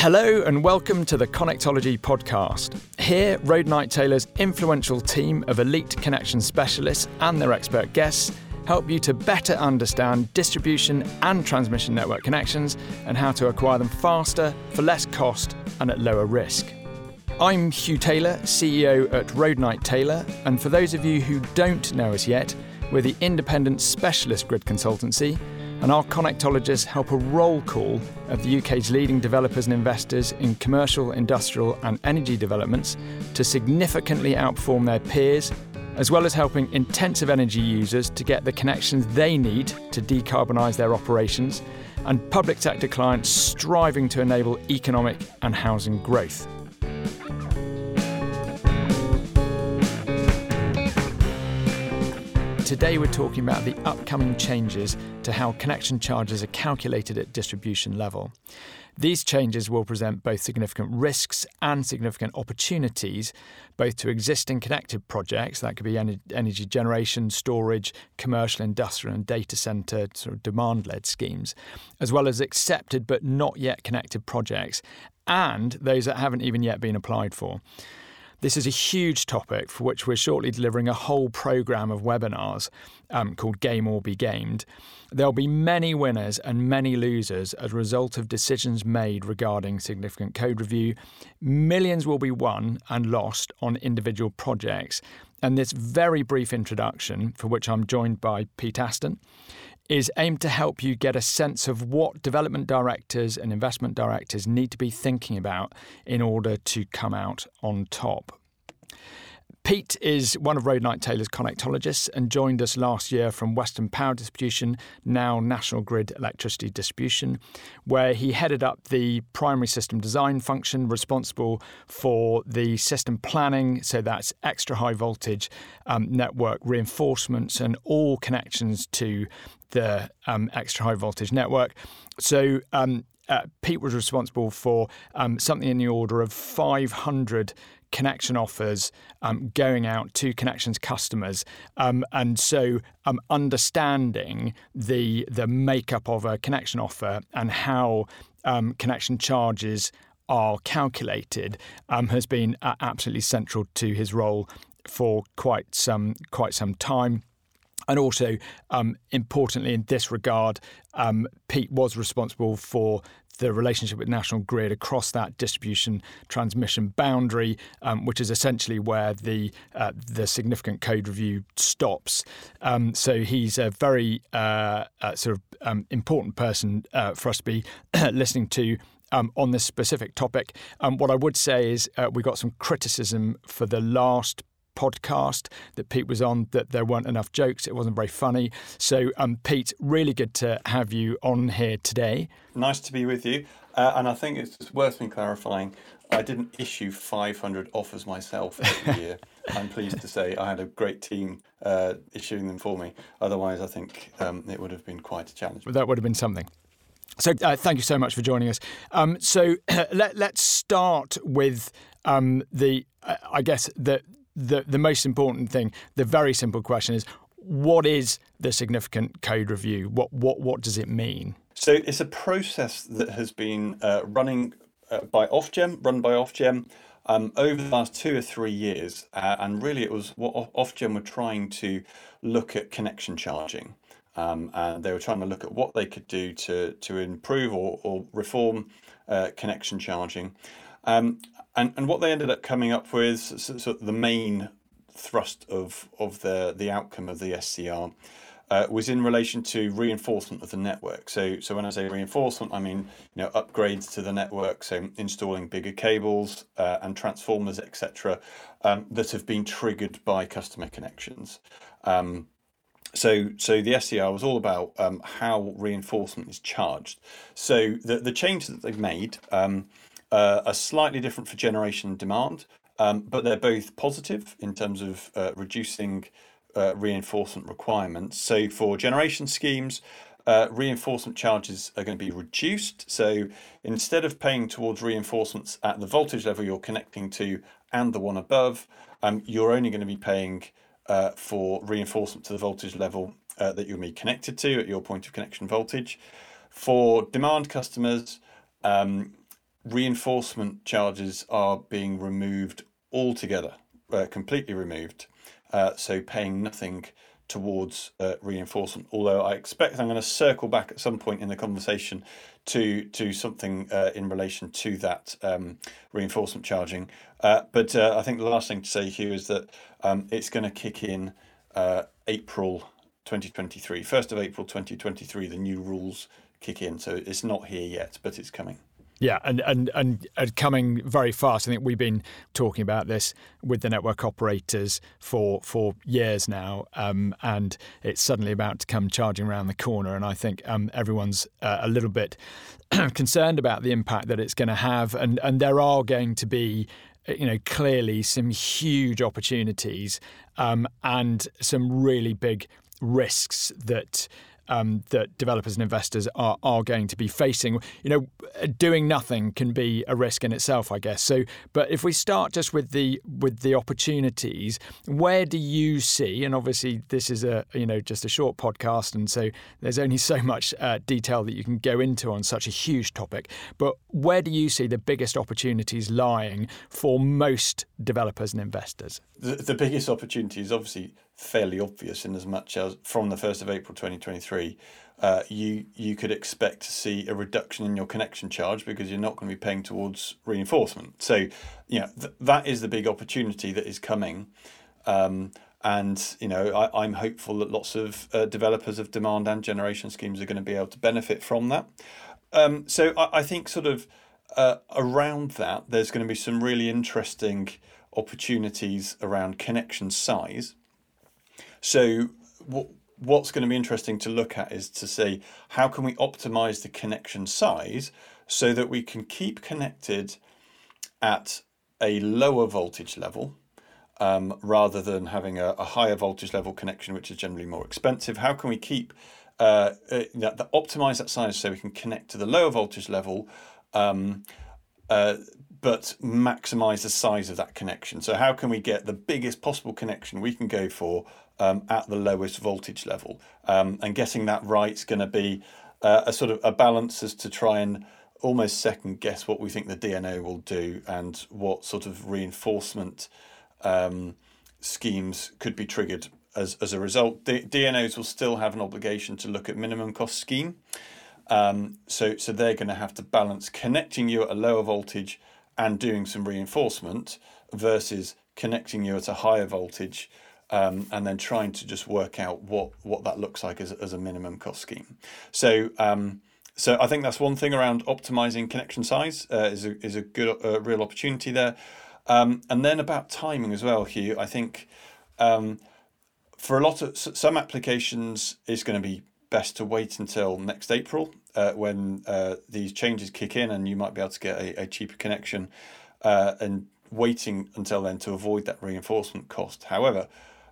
Hello and welcome to the Connectology podcast. Here, Roadnight Taylor's influential team of elite connection specialists and their expert guests help you to better understand distribution and transmission network connections and how to acquire them faster, for less cost, and at lower risk. I'm Hugh Taylor, CEO at Roadnight Taylor, and for those of you who don't know us yet, we're the independent specialist grid consultancy and our connectologists help a roll call of the UK's leading developers and investors in commercial, industrial, and energy developments to significantly outperform their peers, as well as helping intensive energy users to get the connections they need to decarbonise their operations, and public sector clients striving to enable economic and housing growth. Today, we're talking about the upcoming changes to how connection charges are calculated at distribution level. These changes will present both significant risks and significant opportunities, both to existing connected projects, that could be energy generation, storage, commercial, industrial, and data centre sort of demand led schemes, as well as accepted but not yet connected projects, and those that haven't even yet been applied for. This is a huge topic for which we're shortly delivering a whole programme of webinars um, called Game or Be Gamed. There'll be many winners and many losers as a result of decisions made regarding significant code review. Millions will be won and lost on individual projects. And this very brief introduction, for which I'm joined by Pete Aston, is aimed to help you get a sense of what development directors and investment directors need to be thinking about in order to come out on top. Pete is one of Roadnight Taylor's connectologists and joined us last year from Western Power Distribution, now National Grid Electricity Distribution, where he headed up the primary system design function responsible for the system planning, so that's extra high voltage um, network reinforcements and all connections to the um, extra high voltage network. So um, uh, Pete was responsible for um, something in the order of 500 connection offers um, going out to connections customers, um, and so um, understanding the the makeup of a connection offer and how um, connection charges are calculated um, has been uh, absolutely central to his role for quite some quite some time. And also, um, importantly, in this regard, um, Pete was responsible for the relationship with National Grid across that distribution transmission boundary, um, which is essentially where the uh, the significant code review stops. Um, so he's a very uh, uh, sort of um, important person uh, for us to be listening to um, on this specific topic. Um, what I would say is uh, we got some criticism for the last podcast that Pete was on that there weren't enough jokes. It wasn't very funny. So, um, Pete, really good to have you on here today. Nice to be with you. Uh, and I think it's worth me clarifying I didn't issue 500 offers myself every year. I'm pleased to say I had a great team uh, issuing them for me. Otherwise, I think um, it would have been quite a challenge. That would have been something. So, uh, thank you so much for joining us. Um, so, let, let's start with um, the, uh, I guess, the the, the most important thing, the very simple question is what is the significant code review? What, what, what does it mean? So it's a process that has been uh, running uh, by Ofgem, run by Ofgem, um, over the last two or three years. Uh, and really, it was what Ofgem were trying to look at connection charging. Um, and they were trying to look at what they could do to, to improve or, or reform uh, connection charging. Um, and and what they ended up coming up with, so, so the main thrust of of the the outcome of the SCR. Uh, was in relation to reinforcement of the network. So, so when I say reinforcement, I mean you know upgrades to the network, so installing bigger cables uh, and transformers, etc., um, that have been triggered by customer connections. Um, so, so the SCR was all about um, how reinforcement is charged. So the the change that they've made um, uh, are slightly different for generation and demand, um, but they're both positive in terms of uh, reducing uh, reinforcement requirements. So for generation schemes, uh, reinforcement charges are going to be reduced. So instead of paying towards reinforcements at the voltage level you're connecting to and the one above, um, you're only going to be paying uh, for reinforcement to the voltage level uh, that you'll be connected to at your point of connection voltage. For demand customers, um, reinforcement charges are being removed altogether, uh, completely removed. Uh, so paying nothing towards uh, reinforcement. Although I expect I'm going to circle back at some point in the conversation to to something uh, in relation to that um, reinforcement charging. Uh, but uh, I think the last thing to say here is that um, it's going to kick in uh, April 2023, 1st of April 2023. The new rules kick in, so it's not here yet, but it's coming. Yeah, and, and and and coming very fast. I think we've been talking about this with the network operators for for years now, um, and it's suddenly about to come charging around the corner. And I think um, everyone's uh, a little bit concerned about the impact that it's going to have, and and there are going to be you know clearly some huge opportunities um, and some really big risks that um, that developers and investors are, are going to be facing. You know, doing nothing can be a risk in itself, I guess. So, but if we start just with the with the opportunities, where do you see? And obviously, this is a you know just a short podcast, and so there's only so much uh, detail that you can go into on such a huge topic. But where do you see the biggest opportunities lying for most developers and investors? The, the biggest opportunity is obviously fairly obvious in as much as from the 1st of April 2023, uh, you you could expect to see a reduction in your connection charge because you're not going to be paying towards reinforcement. So, you know, th- that is the big opportunity that is coming. Um, and you know, I, I'm hopeful that lots of uh, developers of demand and generation schemes are going to be able to benefit from that. Um, so I, I think sort of uh, around that, there's going to be some really interesting opportunities around connection size. So what what's going to be interesting to look at is to see how can we optimize the connection size so that we can keep connected at a lower voltage level um, rather than having a, a, higher voltage level connection, which is generally more expensive. How can we keep uh, uh, the, optimize that size so we can connect to the lower voltage level, um, uh, but maximize the size of that connection? So how can we get the biggest possible connection we can go for um, at the lowest voltage level. Um, and getting that right is going to be uh, a sort of a balance as to try and almost second guess what we think the DNO will do and what sort of reinforcement um, schemes could be triggered as, as a result. D- DNOs will still have an obligation to look at minimum cost scheme. Um, so, so they're going to have to balance connecting you at a lower voltage and doing some reinforcement versus connecting you at a higher voltage um, and then trying to just work out what what that looks like as, as a minimum cost scheme. So um, so I think that's one thing around optimizing connection size uh, is a, is a good uh, real opportunity there. Um, and then about timing as well, Hugh. I think um, for a lot of some applications, it's going to be best to wait until next April uh, when uh, these changes kick in, and you might be able to get a, a cheaper connection. Uh, and waiting until then to avoid that reinforcement cost. However,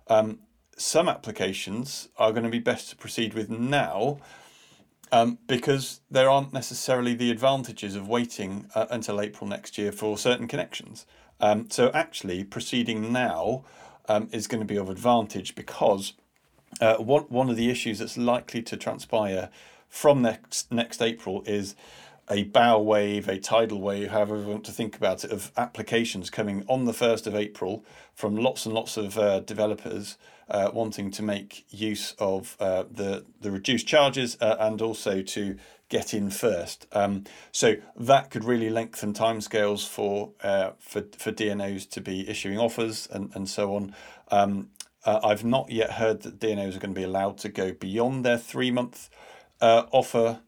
um, some applications are going to be best to proceed with now um, because there aren't necessarily the advantages of waiting uh, until April next year for certain connections. Um, so actually, proceeding now um, is going to be of advantage because uh, one one of the issues that's likely to transpire from next next April is a bow wave, a tidal wave, however we want to think about it, of applications coming on the 1st of April from lots and lots of uh, developers uh, wanting to make use of uh, the, the reduced charges uh, and also to get in first. Um, so that could really lengthen timescales for, uh, for, for DNOs to be issuing offers and, and so on. Um, uh, I've not yet heard that DNOs are going to be allowed to go beyond their three month offer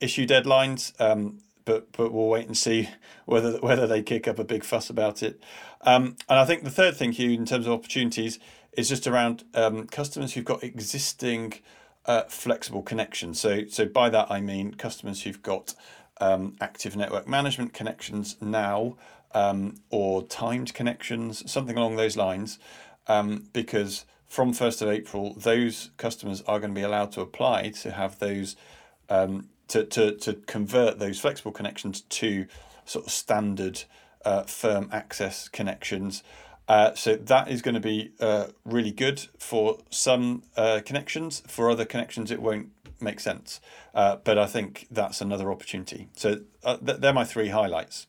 issue deadlines. Um, but but we'll wait and see whether whether they kick up a big fuss about it. Um, and I think the third thing, Hugh, in terms of opportunities, is just around um, customers who've got existing uh, flexible connections. So so by that I mean customers who've got um, active network management connections now um, or timed connections, something along those lines, um, because from 1st of April, those customers are going to be allowed to apply to have those um, to, to, to convert those flexible connections to sort of standard uh, firm access connections. Uh, so that is going to be uh, really good for some uh, connections. For other connections, it won't make sense. Uh, but I think that's another opportunity. So uh, th- they're my three highlights.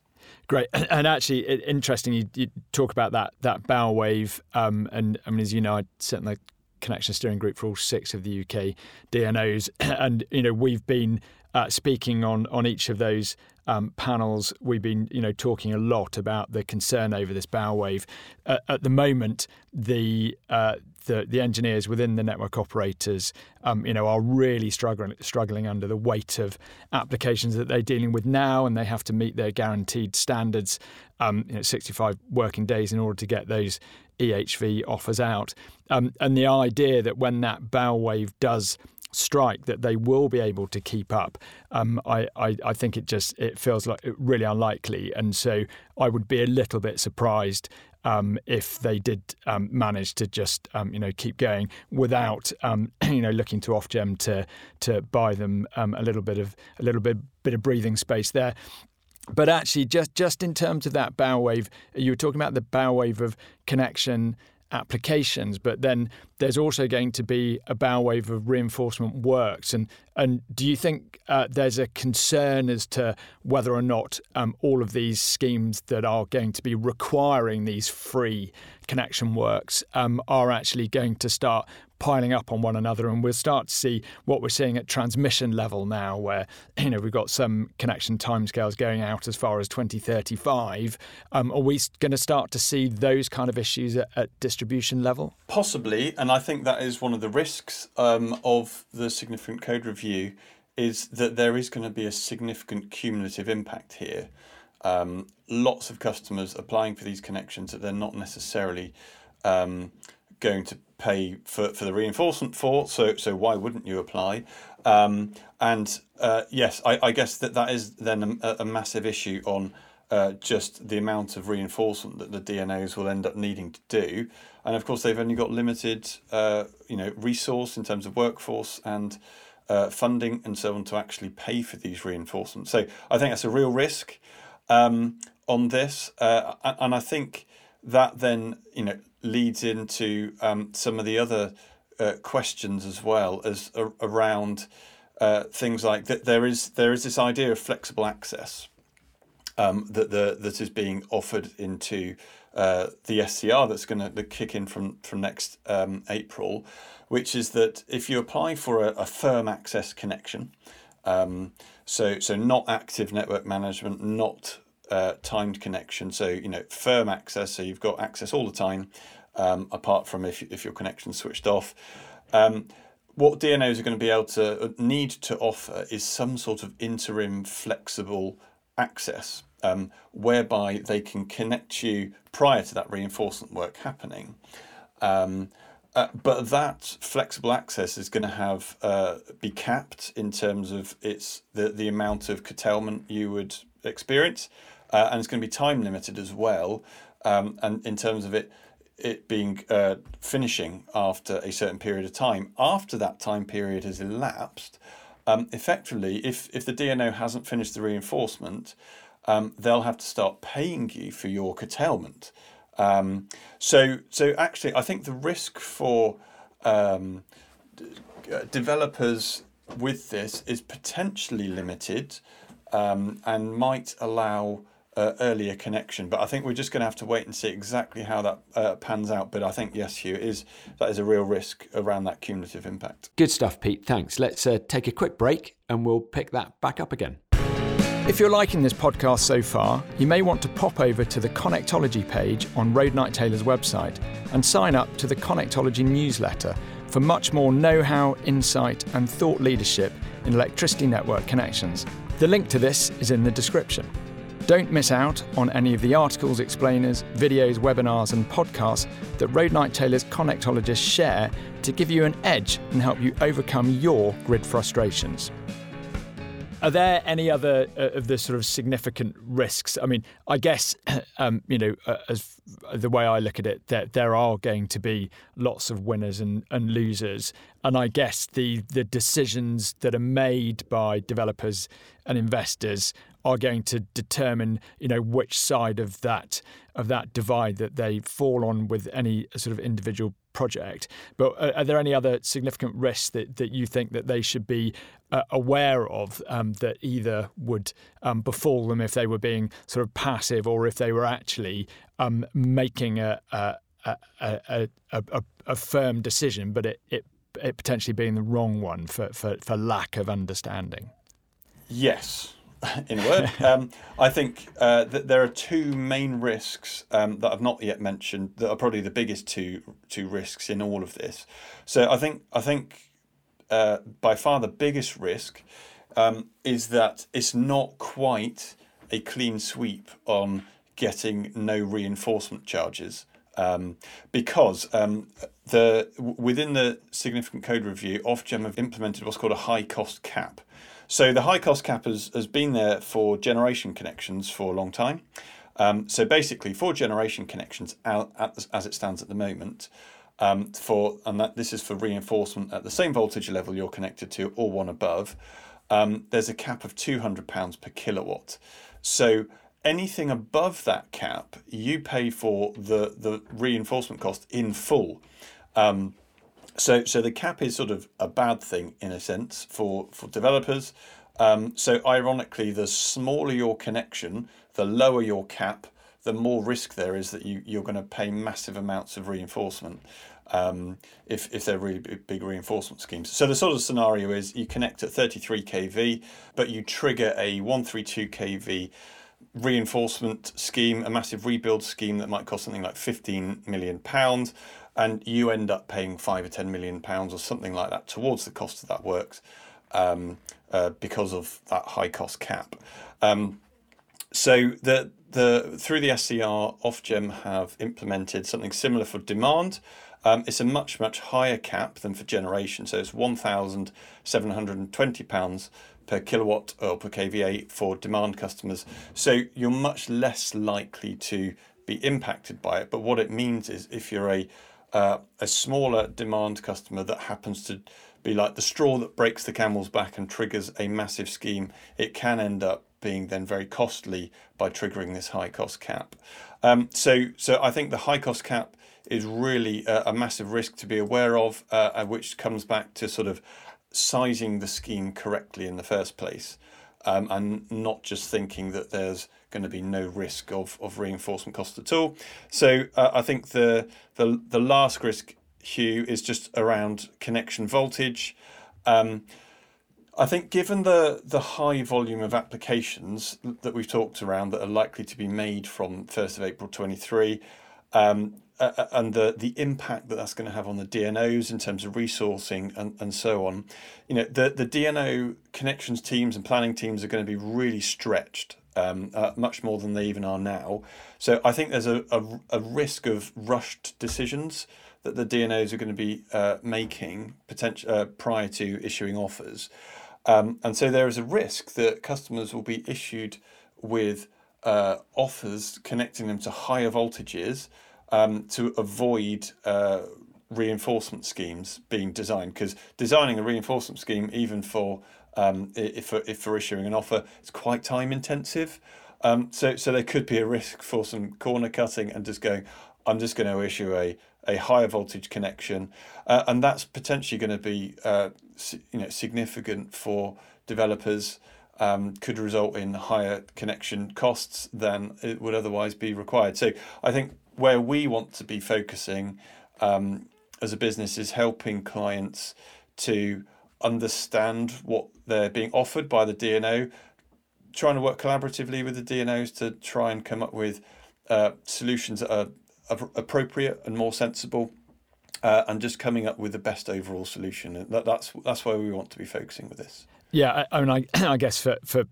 Great, and actually, interesting. You, you, talk about that that bow wave, um, and I mean, as you know, I sit in the connection steering group for all six of the UK DNOs, and you know, we've been uh, speaking on on each of those um, panels, we've been you know talking a lot about the concern over this bow wave. Uh, at the moment, the uh, the, the engineers within the network operators, um, you know, are really struggling struggling under the weight of applications that they're dealing with now, and they have to meet their guaranteed standards, um, you know, 65 working days in order to get those EHV offers out. Um, and the idea that when that bow wave does strike that they will be able to keep up. Um, I, I, I, think it just it feels like really unlikely, and so I would be a little bit surprised um, if they did um, manage to just um, you know keep going without um, you know looking to Ofgem to to buy them um, a little bit of a little bit bit of breathing space there. But actually, just just in terms of that bow wave, you were talking about the bow wave of connection applications, but then there's also going to be a bow wave of reinforcement works. And and do you think uh, there's a concern as to whether or not um, all of these schemes that are going to be requiring these free connection works um, are actually going to start piling up on one another and we'll start to see what we're seeing at transmission level now where you know we've got some connection timescales going out as far as 2035 um, are we going to start to see those kind of issues at, at, distribution level? Possibly and i think that is one of the risks um, of the significant code review is that there is going to be a significant cumulative impact here um, lots of customers applying for these connections that they're not necessarily um, going to pay for, for the reinforcement for. So so why wouldn't you apply? Um, and uh, yes, I, I guess that that is then a, a massive issue on uh, just the amount of reinforcement that the DNOs will end up needing to do. And of course, they've only got limited, uh, you know, resource in terms of workforce and uh, funding and so on to actually pay for these reinforcements. So I think that's a real risk um, on this, uh, and I think that then you know leads into um, some of the other uh, questions as well as uh, around uh, things like that. There is there is this idea of flexible access um, that the that is being offered into uh, the SCR that's going to kick in from from next um, April, which is that if you apply for a, a firm access connection, um, so so not active network management, not uh, timed connection. So you know firm access. So you've got access all the time, um, apart from if if your connection's switched off. Um, what DNOs are going to be able to uh, need to offer is some sort of interim flexible access, um, whereby they can connect you prior to that reinforcement work happening. Um, uh, but that flexible access is going to have uh, be capped in terms of its the, the amount of curtailment you would experience uh, and it's going to be time limited as well. Um, and in terms of it, it being uh, finishing after a certain period of time. After that time period has elapsed, um, effectively, if if the DNO hasn't finished the reinforcement, um, they'll have to start paying you for your curtailment. Um, so so actually, I think the risk for um, developers with this is potentially limited um, and might allow uh, earlier connection. But I think we're just going to have to wait and see exactly how that uh, pans out. But I think yes, Hugh, is that is a real risk around that cumulative impact. Good stuff, Pete. Thanks. Let's uh, take a quick break and we'll pick that back up again. If you're liking this podcast so far, you may want to pop over to the Connectology page on Roadnight Taylor's website and sign up to the Connectology newsletter for much more know how, insight, and thought leadership in electricity network connections. The link to this is in the description. Don't miss out on any of the articles, explainers, videos, webinars, and podcasts that Roadnight Taylor's connectologists share to give you an edge and help you overcome your grid frustrations. Are there any other uh, of the sort of significant risks? I mean, I guess um, you know, uh, as the way I look at it, that there are going to be lots of winners and, and losers, and I guess the the decisions that are made by developers and investors are going to determine, you know, which side of that of that divide that they fall on with any sort of individual project. But are, are there any other significant risks that, that you think that they should be uh, aware of um, that either would um, befall them if they were being sort of passive or if they were actually um, making a, a, a, a, a firm decision, but it, it, it potentially being the wrong one for, for, for lack of understanding? Yes, in a word. um, I think uh, that there are two main risks um, that I've not yet mentioned that are probably the biggest two two risks in all of this. So I think I think uh, by far the biggest risk um, is that it's not quite a clean sweep on getting no reinforcement charges. Um, because um, the within the significant code review, Ofgem have implemented what's called a high cost cap. So the high cost cap has, has been there for generation connections for a long time. Um, so basically, for generation connections, as it stands at the moment, um, for and that this is for reinforcement at the same voltage level you're connected to or one above, um, there's a cap of two hundred pounds per kilowatt. So anything above that cap, you pay for the the reinforcement cost in full. Um, so, so the cap is sort of a bad thing in a sense for for developers. Um, so, ironically, the smaller your connection, the lower your cap, the more risk there is that you you're going to pay massive amounts of reinforcement. Um, if, if they're really big, reinforcement schemes. So the sort of scenario is you connect at 33 kV, but you trigger a 132 kV reinforcement scheme, a massive rebuild scheme that might cost something like 15 million pounds and you end up paying five or ten million pounds or something like that towards the cost of that works um, uh, because of that high cost cap. Um, so the the through the SCR, Ofgem have implemented something similar for demand. Um, it's a much much higher cap than for generation, so it's one thousand seven hundred and twenty pounds per kilowatt or per kVA for demand customers. So you're much less likely to be impacted by it. But what it means is if you're a uh, a smaller demand customer that happens to be like the straw that breaks the camel's back and triggers a massive scheme, it can end up being then very costly by triggering this high cost cap. Um, so, so I think the high cost cap is really a, a massive risk to be aware of, uh, which comes back to sort of sizing the scheme correctly in the first place, um, and not just thinking that there's going to be no risk of, of reinforcement cost at all. So uh, I think the, the the last risk, Hugh, is just around connection voltage. Um, I think given the the high volume of applications that we've talked around that are likely to be made from 1st of April 23, um, uh, uh, and the the impact that that's going to have on the DNOs in terms of resourcing and, and so on, you know, the, the DNO connections teams and planning teams are going to be really stretched um, uh, much more than they even are now. So I think there's a, a, a risk of rushed decisions that the DNOs are going to be uh, making potential uh, prior to issuing offers, um, and so there is a risk that customers will be issued with uh, offers connecting them to higher voltages um, to avoid uh, reinforcement schemes being designed because designing a reinforcement scheme even for um, if, if for issuing an offer. It's quite time intensive. Um, so, so there could be a risk for some corner cutting and just going, I'm just going to issue a, a higher voltage connection. Uh, and that's potentially going to be uh, you know, significant for developers. Um, could result in higher connection costs than it would otherwise be required. So I think where we want to be focusing um, as a business is helping clients to understand what they're being offered by the DNO, trying to work collaboratively with the DNOs to try and come up with uh, solutions that are, appropriate and more sensible, uh, and just coming up with the best overall solution. That, that's that's where we want to be focusing with this. Yeah, I, I mean, I, I guess for for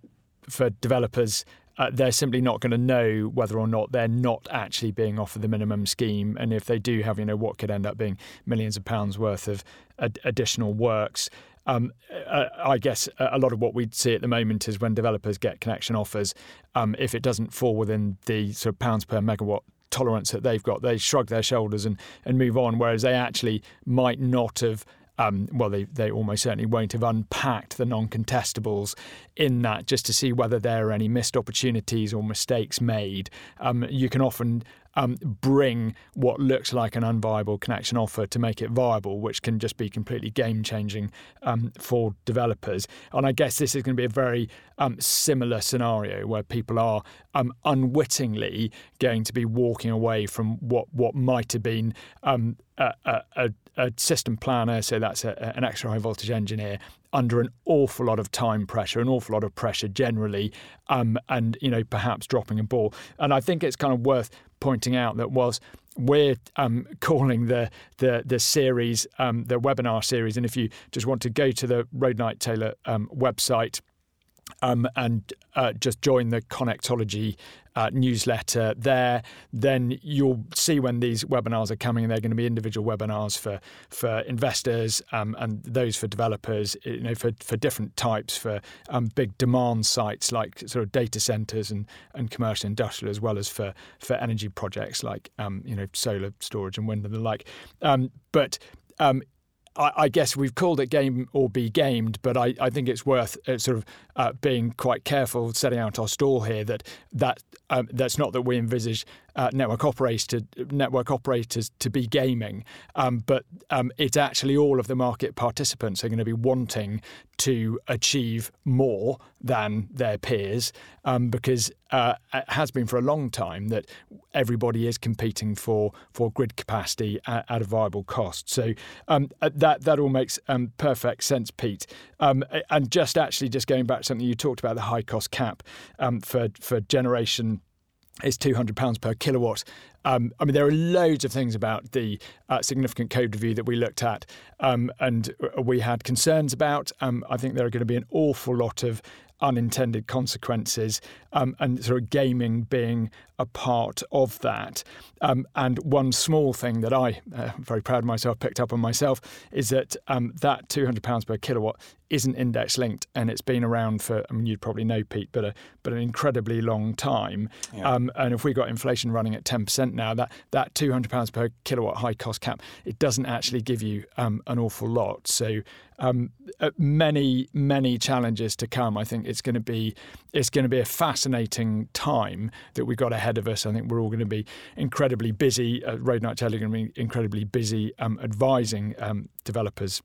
for developers uh, they're simply not going to know whether or not they're not actually being offered the minimum scheme, and if they do have, you know, what could end up being millions of pounds worth of ad- additional works. Um, uh, I guess a lot of what we'd see at the moment is when developers get connection offers, um, if it doesn't fall within the sort of pounds per megawatt tolerance that they've got, they shrug their shoulders and, and move on, whereas they actually might not have um, well, they, they almost certainly won't have unpacked the non contestables in that just to see whether there are any missed opportunities or mistakes made. Um, you can often um, bring what looks like an unviable connection offer to make it viable, which can just be completely game changing um, for developers. And I guess this is going to be a very um, similar scenario where people are um, unwittingly going to be walking away from what what might have been um, a, a, a, system planner, so that's a, an extra high voltage engineer, under an awful lot of time pressure, an awful lot of pressure generally, um, and you know perhaps dropping a ball. And I think it's kind of worth pointing out that whilst we're um, calling the the the series um, the webinar series, and if you just want to go to the Roadnight Taylor um, website um, and uh, just join the Connectology uh, newsletter there, then you'll see when these webinars are coming. and They're going to be individual webinars for for investors um, and those for developers. You know, for for different types for um, big demand sites like sort of data centers and and commercial industrial, as well as for for energy projects like um, you know solar storage and wind and the like. Um, but um, I, I, guess we've called it game or be gamed, but I, I think it's worth uh, sort of uh, being quite careful setting out our stall here that that um, that's not that we envisage uh, network operators to, network operators to be gaming, um, but um, it's actually all of the market participants are going to be wanting to achieve more than their peers um, because uh, it has been for a long time that everybody is competing for for grid capacity at, at a viable cost. So um, uh, that that all makes um, perfect sense, Pete. Um, and just actually just going back to something you talked about the high cost cap for for generation is £200 per kilowatt. Um, I mean, there are loads of things about the uh, significant code review that we looked at um, and we had concerns about. Um, I think there are going to be an awful lot of unintended consequences um, and sort of gaming being a part of that. Um, and one small thing that I, uh, very proud of myself, picked up on myself is that um, that £200 per kilowatt isn't index linked and it's been around for, I mean, you'd probably know, Pete, but, a, but an incredibly long time. Yeah. Um, and if we got inflation running at 10% now, that, that £200 per kilowatt high cost cap, it doesn't actually give you um, an awful lot. So um, uh, many, many challenges to come. I think it's going to be it's going to be a fascinating time that we've got ahead of us. I think we're all going to be incredibly busy. Uh, Roadnight Taylor going to be incredibly busy um, advising um, developers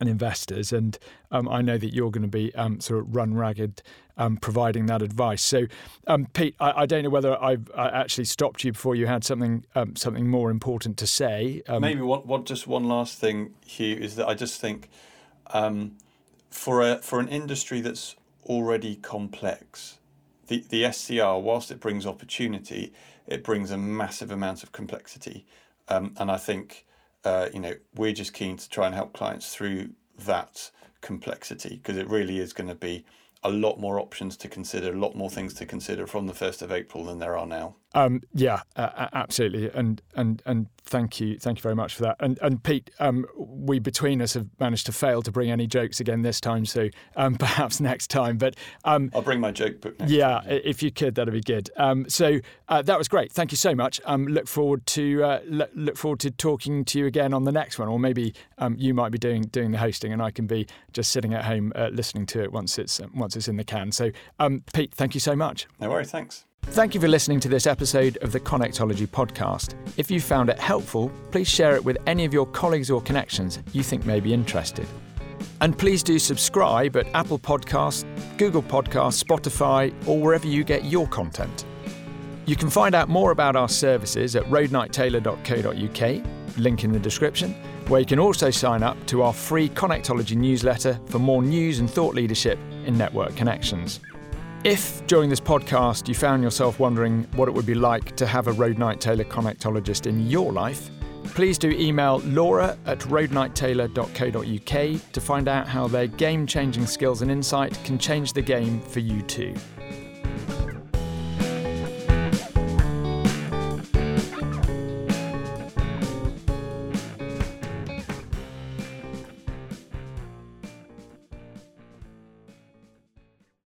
and investors. And um, I know that you're going to be um, sort of run ragged um, providing that advice. So, um, Pete, I, I, don't know whether I've I actually stopped you before you had something um, something more important to say. Um, Maybe one, one, just one last thing, Hugh, is that I just think for a for an industry that's already complex, the, the SCR, whilst it brings opportunity, it brings a massive amount of complexity. And I think, uh, you know, we're just keen to try and help clients through that complexity because it really is going to be a lot more options to consider, a lot more things to consider from the 1st of April than there are now. Um, yeah, uh, absolutely, and and and thank you, thank you very much for that. And and Pete, um, we between us have managed to fail to bring any jokes again this time, so um, perhaps next time. But um, I'll bring my joke book. yeah, time, if you could, that'd be good. Um, so uh, that was great. Thank you so much. Um, look forward to uh, look forward to talking to you again on the next one, or maybe you might be doing doing the hosting, and I can be just sitting at home uh, listening to it once it's once in the can. So um, Pete, thank you so much. No worries. Thanks. Thank you for listening to this episode of the Connectology podcast. If you found it helpful, please share it with any of your colleagues or connections you think may be interested. And please do subscribe at Apple Podcasts, Google Podcasts, Spotify, or wherever you get your content. You can find out more about our services at roadnighttaylor.co.uk, link in the description, where you can also sign up to our free Connectology newsletter for more news and thought leadership in network connections. If during this podcast you found yourself wondering what it would be like to have a Roadnight Taylor connectologist in your life, please do email laura at roadnighttaylor.co.uk to find out how their game changing skills and insight can change the game for you too.